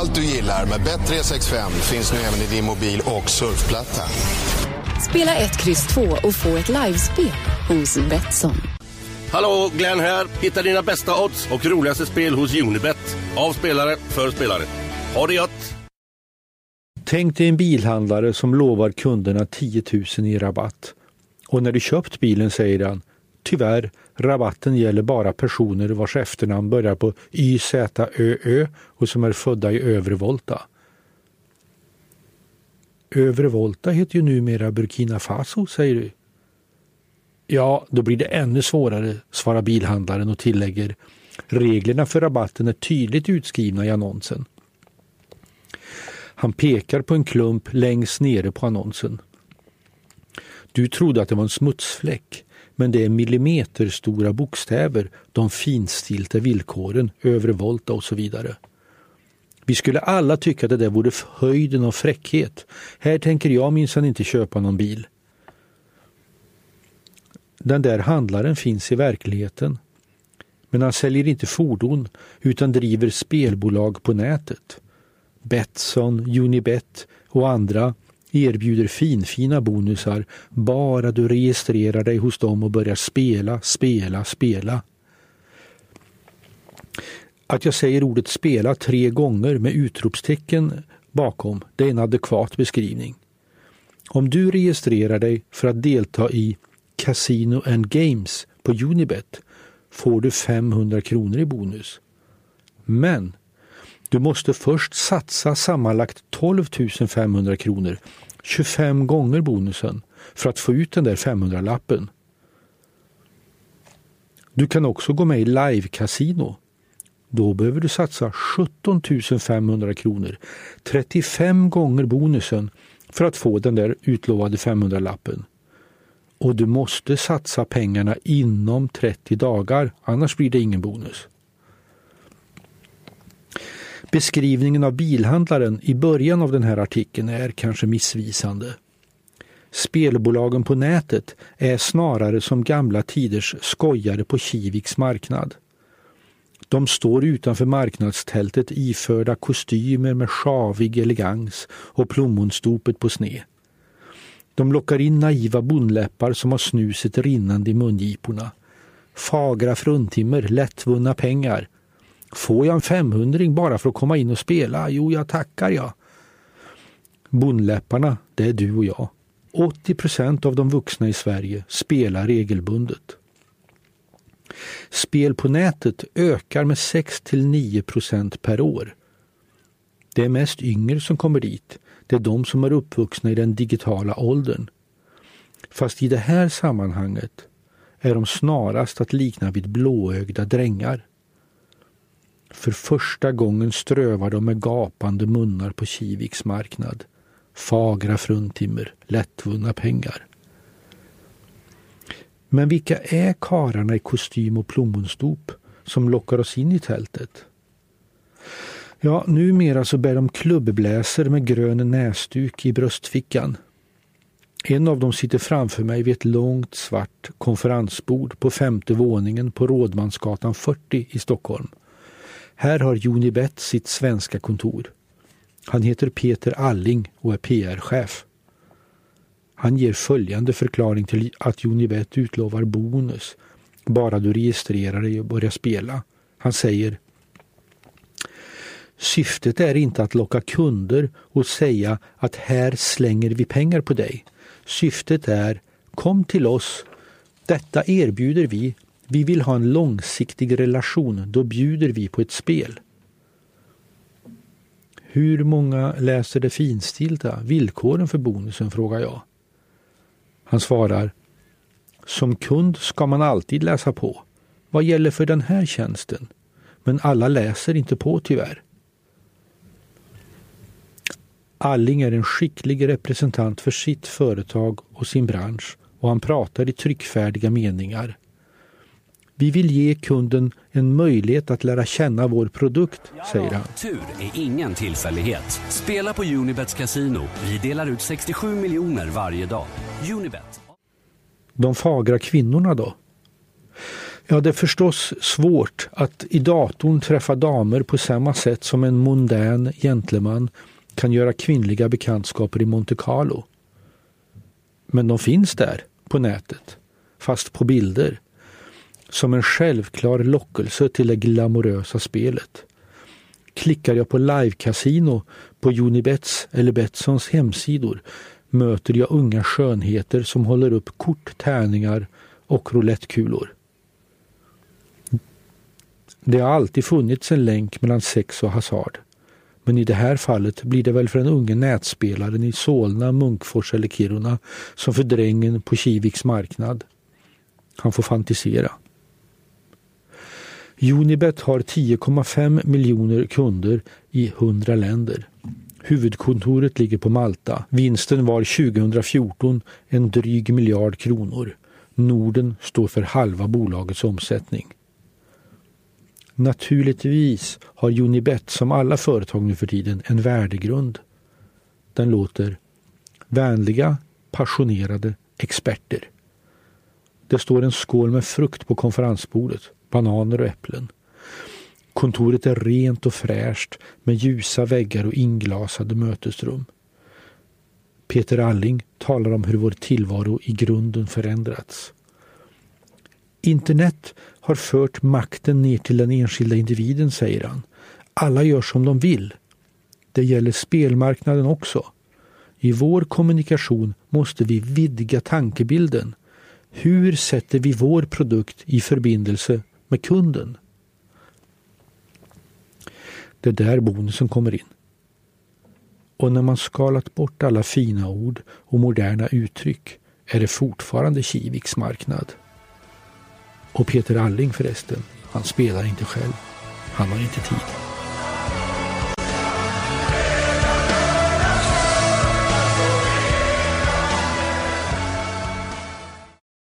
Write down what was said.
Allt du gillar med Bet365 finns nu även i din mobil och surfplatta. Spela ett kryss 2 och få ett livespel hos Betsson. Hallå, Glenn här. Hitta dina bästa odds och roligaste spel hos Unibet. Av spelare, för spelare. Ha det gött! Tänk dig en bilhandlare som lovar kunderna 10 000 i rabatt. Och när du köpt bilen säger han Tyvärr, rabatten gäller bara personer vars efternamn börjar på YZÖÖ och som är födda i Övre Volta. Övre Volta heter ju numera Burkina Faso, säger du. Ja, då blir det ännu svårare, svarar bilhandlaren och tillägger. Reglerna för rabatten är tydligt utskrivna i annonsen. Han pekar på en klump längst nere på annonsen. Du trodde att det var en smutsfläck, men det är millimeterstora bokstäver, de finstilta villkoren, övre volta och så vidare. Vi skulle alla tycka att det där vore höjden av fräckhet. Här tänker jag minsann inte köpa någon bil. Den där handlaren finns i verkligheten. Men han säljer inte fordon utan driver spelbolag på nätet. Betsson, Unibet och andra erbjuder finfina bonusar bara du registrerar dig hos dem och börjar spela, spela, spela. Att jag säger ordet spela tre gånger med utropstecken bakom, det är en adekvat beskrivning. Om du registrerar dig för att delta i Casino and Games på Unibet får du 500 kronor i bonus. Men du måste först satsa sammanlagt 12 500 kronor, 25 gånger bonusen, för att få ut den där 500-lappen. Du kan också gå med i live-casino. Då behöver du satsa 17 500 kronor, 35 gånger bonusen, för att få den där utlovade 500-lappen. Och du måste satsa pengarna inom 30 dagar, annars blir det ingen bonus. Beskrivningen av bilhandlaren i början av den här artikeln är kanske missvisande. Spelbolagen på nätet är snarare som gamla tiders skojare på Kiviks marknad. De står utanför marknadstältet iförda kostymer med sjavig elegans och plommonstopet på sne. De lockar in naiva bondläppar som har snuset rinnande i mungiporna. Fagra fruntimmer, lättvunna pengar. Får jag en femhundring bara för att komma in och spela? Jo, jag tackar jag. Bondläpparna, det är du och jag. 80 procent av de vuxna i Sverige spelar regelbundet. Spel på nätet ökar med 6 till 9 procent per år. Det är mest yngre som kommer dit. Det är de som är uppvuxna i den digitala åldern. Fast i det här sammanhanget är de snarast att likna vid blåögda drängar. För första gången strövar de med gapande munnar på Kiviks marknad. Fagra fruntimmer, lättvunna pengar. Men vilka är kararna i kostym och plommonstop som lockar oss in i tältet? Ja, numera så bär de klubbbläser med grön näsduk i bröstfickan. En av dem sitter framför mig vid ett långt svart konferensbord på femte våningen på Rådmansgatan 40 i Stockholm. Här har Unibet sitt svenska kontor. Han heter Peter Alling och är PR-chef. Han ger följande förklaring till att Unibet utlovar bonus bara du registrerar dig och börjar spela. Han säger Syftet är inte att locka kunder och säga att här slänger vi pengar på dig. Syftet är Kom till oss. Detta erbjuder vi. Vi vill ha en långsiktig relation. Då bjuder vi på ett spel. Hur många läser det finstilta? Villkoren för bonusen? frågar jag. Han svarar Som kund ska man alltid läsa på. Vad gäller för den här tjänsten? Men alla läser inte på tyvärr. Alling är en skicklig representant för sitt företag och sin bransch och han pratar i tryckfärdiga meningar. Vi vill ge kunden en möjlighet att lära känna vår produkt, säger han. Tur är ingen tillfällighet. Spela på Unibets kasino. Vi delar ut 67 miljoner varje dag. Unibet. De fagra kvinnorna då? Ja, det är förstås svårt att i datorn träffa damer på samma sätt som en mondän gentleman kan göra kvinnliga bekantskaper i Monte Carlo. Men de finns där på nätet, fast på bilder, som en självklar lockelse till det glamorösa spelet. Klickar jag på live-casino på Unibets eller Betssons hemsidor möter jag unga skönheter som håller upp kort, tärningar och roulettkulor. Det har alltid funnits en länk mellan sex och hasard. Men i det här fallet blir det väl för den unge nätspelaren i Solna, Munkfors eller Kiruna som för drängen på Kiviks marknad. Han får fantisera. Unibet har 10,5 miljoner kunder i 100 länder. Huvudkontoret ligger på Malta. Vinsten var 2014 en dryg miljard kronor. Norden står för halva bolagets omsättning. Naturligtvis har Unibet som alla företag nu för tiden en värdegrund. Den låter vänliga, passionerade experter. Det står en skål med frukt på konferensbordet, bananer och äpplen. Kontoret är rent och fräscht med ljusa väggar och inglasade mötesrum. Peter Alling talar om hur vår tillvaro i grunden förändrats. Internet har fört makten ner till den enskilda individen, säger han. Alla gör som de vill. Det gäller spelmarknaden också. I vår kommunikation måste vi vidga tankebilden. Hur sätter vi vår produkt i förbindelse med kunden? Det är där bonusen kommer in. Och när man skalat bort alla fina ord och moderna uttryck är det fortfarande Kiviks marknad. Och Peter Alling förresten, han spelar inte själv. Han har inte tid.